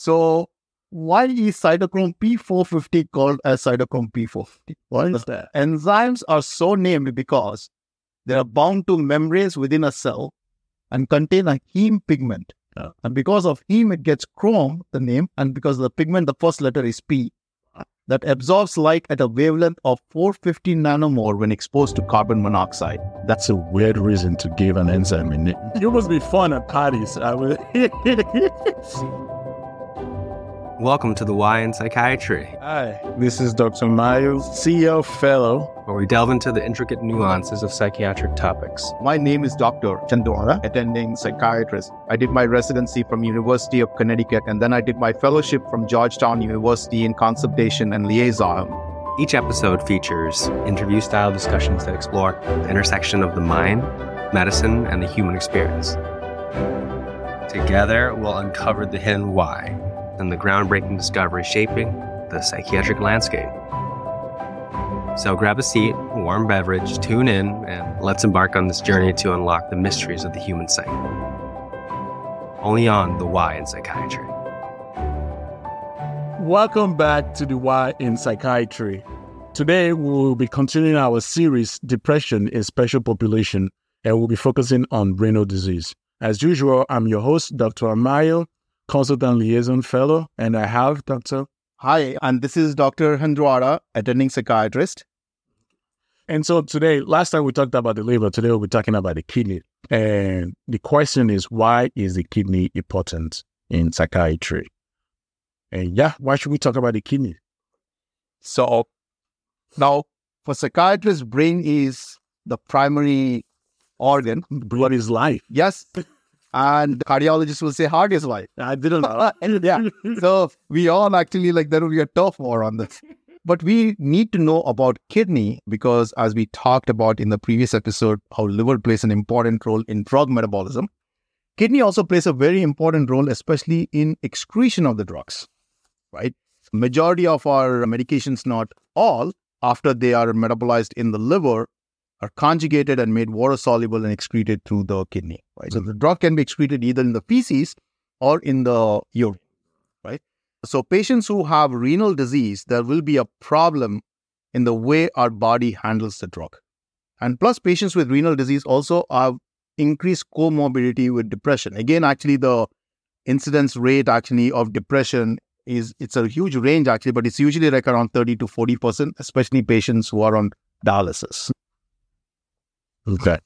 So why is cytochrome P450 called as cytochrome P450? What is that? Enzymes are so named because they are bound to membranes within a cell and contain a heme pigment. Oh. And because of heme, it gets chrome, the name, and because of the pigment, the first letter is P, that absorbs light at a wavelength of 450 nanomole when exposed to carbon monoxide. That's a weird reason to give an enzyme a name. You must be fun at parties. I will. Welcome to the Y in Psychiatry, Hi, this is Dr. Mayo, CEO Fellow. where we delve into the intricate nuances of psychiatric topics. My name is Dr. Handratta, attending psychiatrist. I did my residency from University of Connecticut and then I did my fellowship from Georgetown University in consultation and liaison. Each episode features interview style discussions that explore the intersection of the mind, medicine, and the human experience. Together, we'll uncover the hidden why and the groundbreaking discovery shaping the psychiatric landscape. So grab a seat, warm beverage, tune in, and let's embark on this journey to unlock the mysteries of the human psyche. Only on the Y in Psychiatry. Welcome back to the Y in Psychiatry. Today, we will be continuing our series, Depression in Special Population, and we'll be focusing on renal disease. As usual, I'm your host, Dr. Amayo, Consultant Liaison Fellow, and I have Dr. Hi, and this is Dr. Handratta, attending psychiatrist. And so today, last time we talked about the liver, today we'll be talking about the kidney. And the question is, why is the kidney important in psychiatry? And yeah, why should we talk about the kidney? So now for psychiatrists, brain is the primary organ. Blood is life. Yes. And cardiologists will say heart is why. I didn't know. yeah. So we all actually like there will be a tough war on this. But we need to know about kidney because as we talked about in the previous episode, how liver plays an important role in drug metabolism. Kidney also plays a very important role, especially in excretion of the drugs, right? Majority of our medications, not all, after they are metabolized in the liver, are conjugated and made water soluble and excreted through the kidney, right? So the drug can be excreted either in the feces or in the urine, right? So patients who have renal disease, there will be a problem in the way our body handles the drug. And plus patients with renal disease also have increased comorbidity with depression. Again, actually the incidence rate actually of depression is it's a huge range actually, but it's usually like around 30 to 40%, especially patients who are on dialysis. Okay.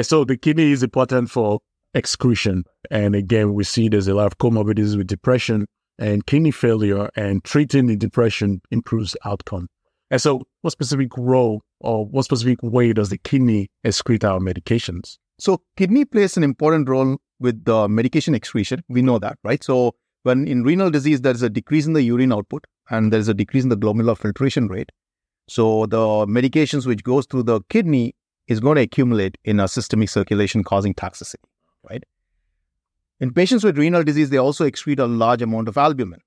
So the kidney is important for excretion. And again, we see there's a lot of comorbidities with depression and kidney failure, and treating the depression improves outcome. And so, what specific role or what specific way does the kidney excrete our medications? So kidney plays an important role with the medication excretion. We know that, right? So when in renal disease, there's a decrease in the urine output and there's a decrease in the glomerular filtration rate. So the medications which goes through the kidney is going to accumulate in a systemic circulation causing toxicity, right? In patients with renal disease, they also excrete a large amount of albumin.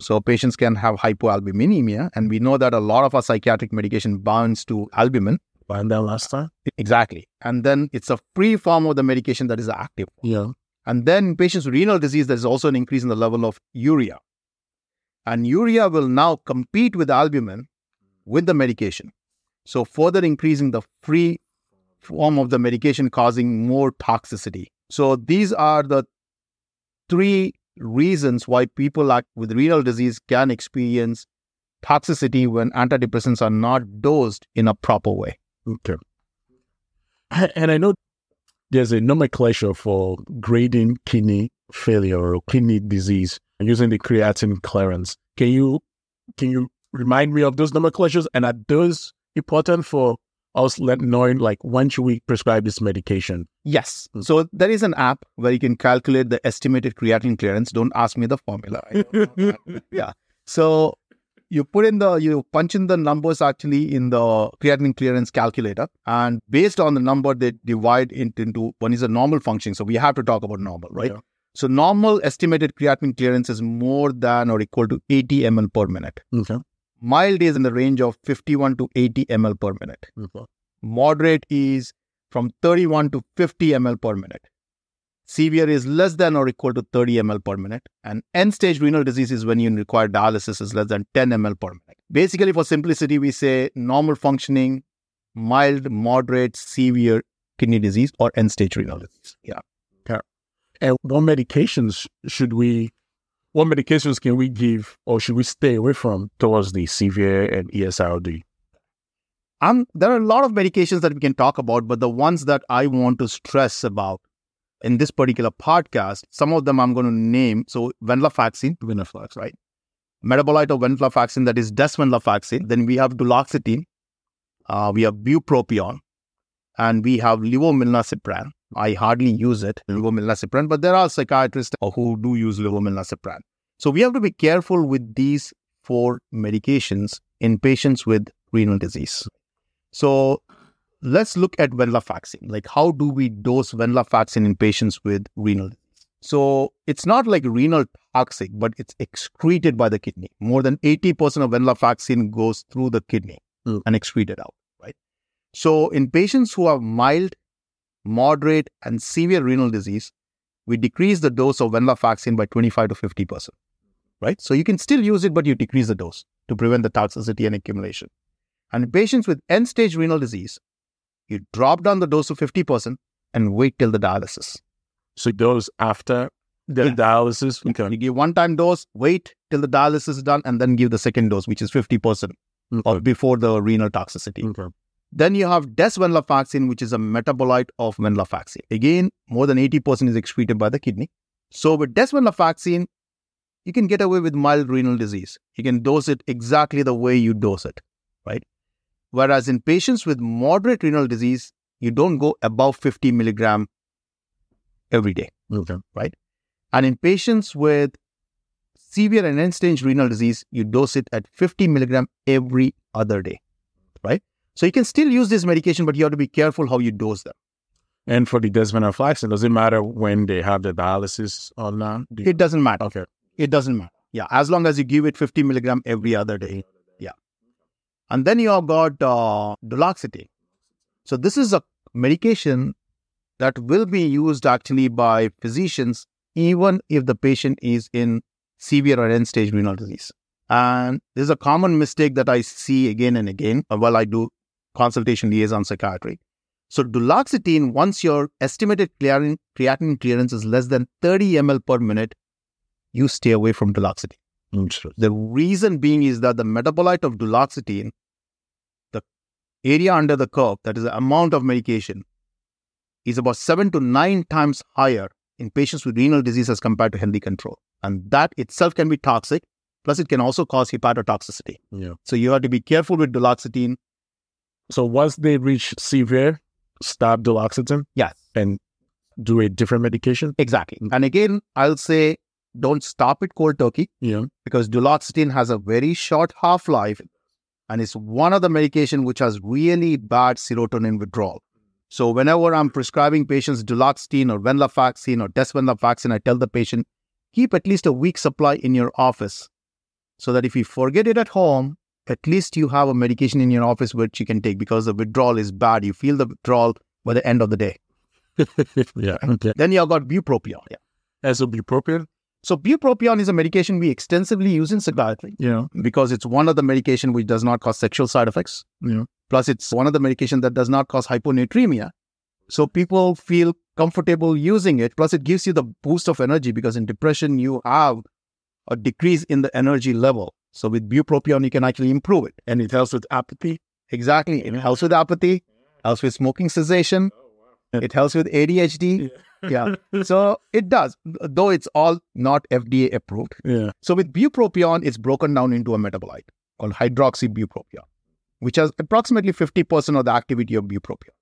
So patients can have hypoalbuminemia, and we know that a lot of our psychiatric medication binds to albumin. Find that last time? Exactly. And then it's a free form of the medication that is active. Yeah. And then in patients with renal disease, there's also an increase in the level of urea. And urea will now compete with albumin with the medication. So further increasing the free form of the medication causing more toxicity. So these are the three reasons why people with renal disease can experience toxicity when antidepressants are not dosed in a proper way. Okay. And I know there's a nomenclature for grading kidney failure or kidney disease using the creatine clearance. Can you can you remind me of those nomenclatures and are those important for us let knowing like when should we prescribe this medication? Yes. Mm. So there is an app where you can calculate the estimated creatinine clearance. Don't ask me the formula. I don't know that. yeah. So you put in the you punch in the numbers actually in the creatinine clearance calculator, and based on the number they divide it into one is a normal function. So we have to talk about normal, right? Yeah. So normal estimated creatinine clearance is more than or equal to 80 ml per minute. Okay. Mild is in the range of 51 to 80 ml per minute. Okay. Moderate is from 31 to 50 ml per minute. Severe is less than or equal to 30 ml per minute. And end stage renal disease is when you require dialysis is less than 10 ml per minute. Basically, for simplicity, we say normal functioning, mild, moderate, severe kidney disease or end stage renal disease. Yeah. And what medications should we, what medications can we give or should we stay away from towards the severe and ESRD? Um, there are a lot of medications that we can talk about, but the ones that I want to stress about in this particular podcast, some of them I'm going to name. So, venlafaxine, Venaflex. right? Metabolite of venlafaxine, that is desvenlafaxine. Then we have duloxetine, uh, we have bupropion, and we have levomilnacipran. I hardly use it, levomilnacipran, but there are psychiatrists who do use levomilnacipran. So, we have to be careful with these four medications in patients with renal disease. So let's look at venlafaxine. Like, how do we dose venlafaxine in patients with renal disease? So it's not like renal toxic, but it's excreted by the kidney. More than 80% of venlafaxine goes through the kidney Mm. and excreted out, right? So in patients who have mild, moderate, and severe renal disease, we decrease the dose of venlafaxine by 25 to 50%, right? So you can still use it, but you decrease the dose to prevent the toxicity and accumulation. And in patients with end stage renal disease, you drop down the dose to 50% and wait till the dialysis. So those after the Yeah. dialysis, You okay. give one time dose, wait till the dialysis is done, and then give the second dose, which is 50% or before the renal toxicity. Okay. Then you have desvenlafaxine, which is a metabolite of venlafaxine. Again, more than 80% is excreted by the kidney. So with desvenlafaxine, you can get away with mild renal disease. You can dose it exactly the way you dose it, right? Whereas in patients with moderate renal disease, you don't go above 50 milligram every day. Okay. And in patients with severe and end stage renal disease, you dose it at 50 milligram every other day, right? So you can still use this medication, but you have to be careful how you dose them. And for the desvenlafaxine, does it matter when they have the dialysis or not? Do It doesn't matter. okay. It doesn't matter. Yeah, as long as you give it 50 milligram every other day. Yeah. And then you have got uh, duloxetine. So this is a medication that will be used actually by physicians even if the patient is in severe or end stage renal disease. And this is a common mistake that I see again and again uh, while I do consultation liaison psychiatry. So duloxetine, once your estimated creatinine, creatinine clearance is less than 30 ml per minute, you stay away from duloxetine. The reason being is that the metabolite of duloxetine, the area under the curve, that is the amount of medication, is about seven to nine times higher in patients with renal disease as compared to healthy control. And that itself can be toxic, plus it can also cause hepatotoxicity. Yeah. So you have to be careful with duloxetine. So once they reach severe, stop duloxetine Yes, and do a different medication. exactly. And again, I'll say don't stop it cold turkey. Yeah. because duloxetine has a very short half life and it's one of the medication which has really bad serotonin withdrawal. So whenever I'm prescribing patients duloxetine or venlafaxine or desvenlafaxine, I tell the patient keep at least a week supply in your office so that if you forget it at home, at least you have a medication in your office which you can take because the withdrawal is bad. You feel the withdrawal by the end of the day. yeah. Okay. Then you have got bupropion. Yeah. As a bupropion. So bupropion is a medication we extensively use in psychiatry. Yeah. because it's one of the medication which does not cause sexual side effects. Yeah. Plus, it's one of the medication that does not cause hyponatremia. So people feel comfortable using it. Plus, it gives you the boost of energy because in depression you have a decrease in the energy level. So with bupropion, you can actually improve it. And it helps with apathy. Exactly. It helps with apathy, helps with smoking cessation. Oh, it helps with ADHD. Yeah. So it does, though it's all not FDA approved. Yeah. So with bupropion, it's broken down into a metabolite called hydroxybupropion, which has approximately 50% of the activity of bupropion.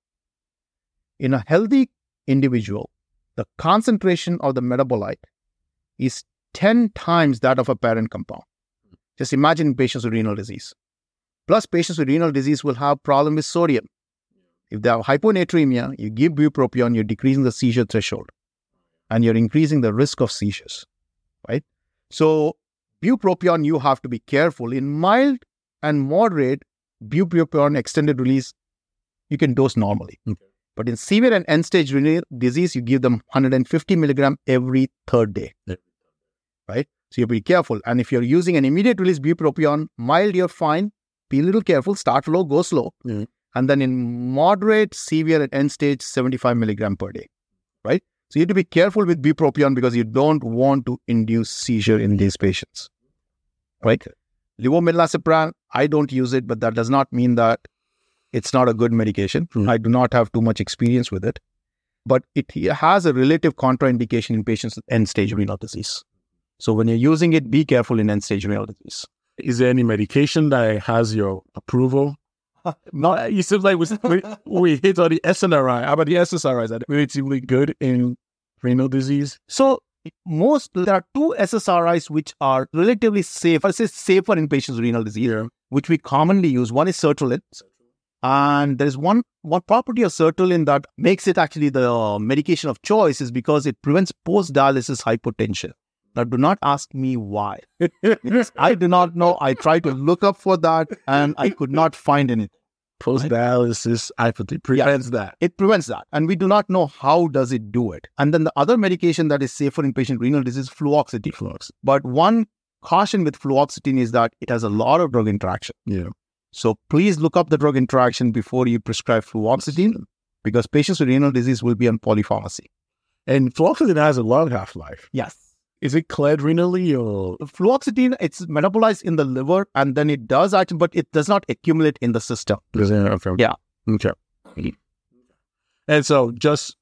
In a healthy individual, the concentration of the metabolite is 10 times that of a parent compound. Just imagine patients with renal disease. Plus, patients with renal disease will have problem with sodium. If they have hyponatremia, you give bupropion, you're decreasing the seizure threshold and you're increasing the risk of seizures, right? So, bupropion, you have to be careful. In mild and moderate bupropion extended release, you can dose normally. Okay. But in severe and end stage renal disease, you give them 150 milligram every third day. Yeah. Right? So you be careful. And if you're using an immediate release bupropion, mild, you're fine. Be a little careful. Start low, go slow. Mhm. And then in moderate, severe, and end stage, 75 milligram per day. Right? So you have to be careful with bupropion because you don't want to induce seizure in these patients. Right? Levomilnacipran, I don't use it, but that does not mean that it's not a good medication. Mhm. I do not have too much experience with it, but it has a relative contraindication in patients with end stage renal disease. So when you're using it, be careful in end stage renal disease. Is there any medication that has your approval? No, it seems like we, we, we hit on the SNRI. How about the SSRIs? Are they relatively good in renal disease? So most there are two SSRIs which are relatively safe. I say safer in patients with renal disease, which we commonly use. One is sertraline, and there is one one property of sertraline that makes it actually the uh, medication of choice is because it prevents post dialysis hypotension. Now, do not ask me why. I do not know. I tried to look up for that, and I could not find anything. Post dialysis hypotension prevents that. It prevents that, and we do not know how does it do it. And then the other medication that is safer in patient renal disease, is fluoxetine. Flux. But one caution with fluoxetine is that it has a lot of drug interaction. Yeah. So please look up the drug interaction before you prescribe fluoxetine because patients with renal disease will be on polypharmacy. And fluoxetine has a long half life. Yes. Is it cleared renally or Fluoxetine, it's metabolized in the liver and then it does act, but it does not accumulate in the system. Is Yeah. Okay. And so just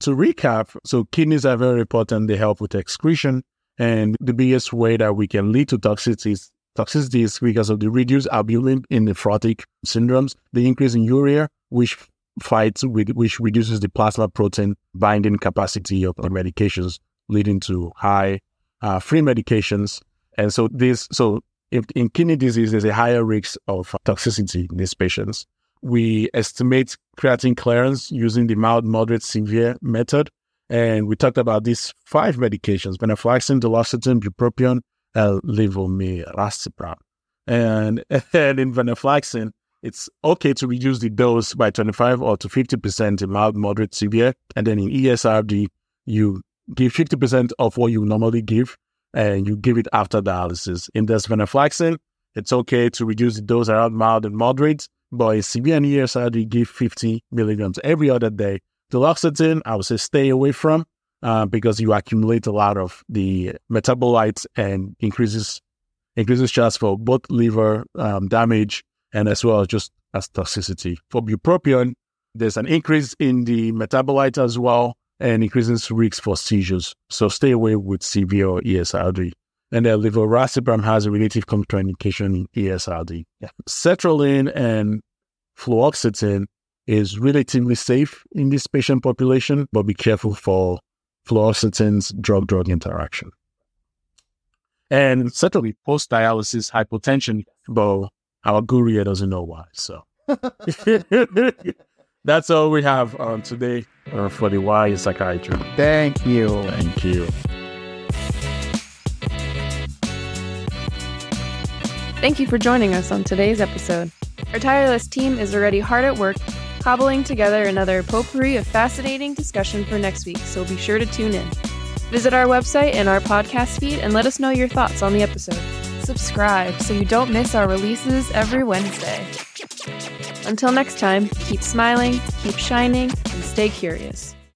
to recap, so kidneys are very important. They help with excretion. And the biggest way that we can lead to toxicities, toxicity is because of the reduced albumin in nephrotic syndromes, the increase in urea, which fights with, which reduces the plasma protein binding capacity of the medications, leading to high uh, free medications. And so this, so if in kidney disease, there's a higher risk of toxicity in these patients. We estimate creatine clearance using the mild, moderate, severe method. And we talked about these five medications, venlafaxine, duloxetine, bupropion, and levomirazepam. And, and in venlafaxine, it's okay to reduce the dose by 25 or to 50% in mild, moderate, severe. And then in ESRD, you give 50% of what you normally give and you give it after dialysis. In this venlafaxine, it's okay to reduce the dose around mild and moderate, but in severe and ESRD, give 50 milligrams every other day. Duloxetine, I would say stay away from uh, because you accumulate a lot of the metabolites and increases increases chance for both liver um, damage and as well as just as toxicity. For bupropion, there's an increase in the metabolite as well and increases risks for seizures. So stay away with severe or ESRD. And then levoracibam has a relative contraindication in ESRD. Yeah. Sertraline and fluoxetine is relatively safe in this patient population, but be careful for fluoxetine's drug-drug interaction. And certainly post-dialysis hypotension, but our guru doesn't know why. So that's all we have on today uh, for the Y in Psychiatry. Thank you. Thank you. Thank you for joining us on today's episode. Our tireless team is already hard at work, cobbling together another potpourri of fascinating discussion for next week, so be sure to tune in. Visit our website and our podcast feed and let us know your thoughts on the episode. Subscribe so you don't miss our releases every Wednesday. Until next time, keep smiling, keep shining, and stay curious.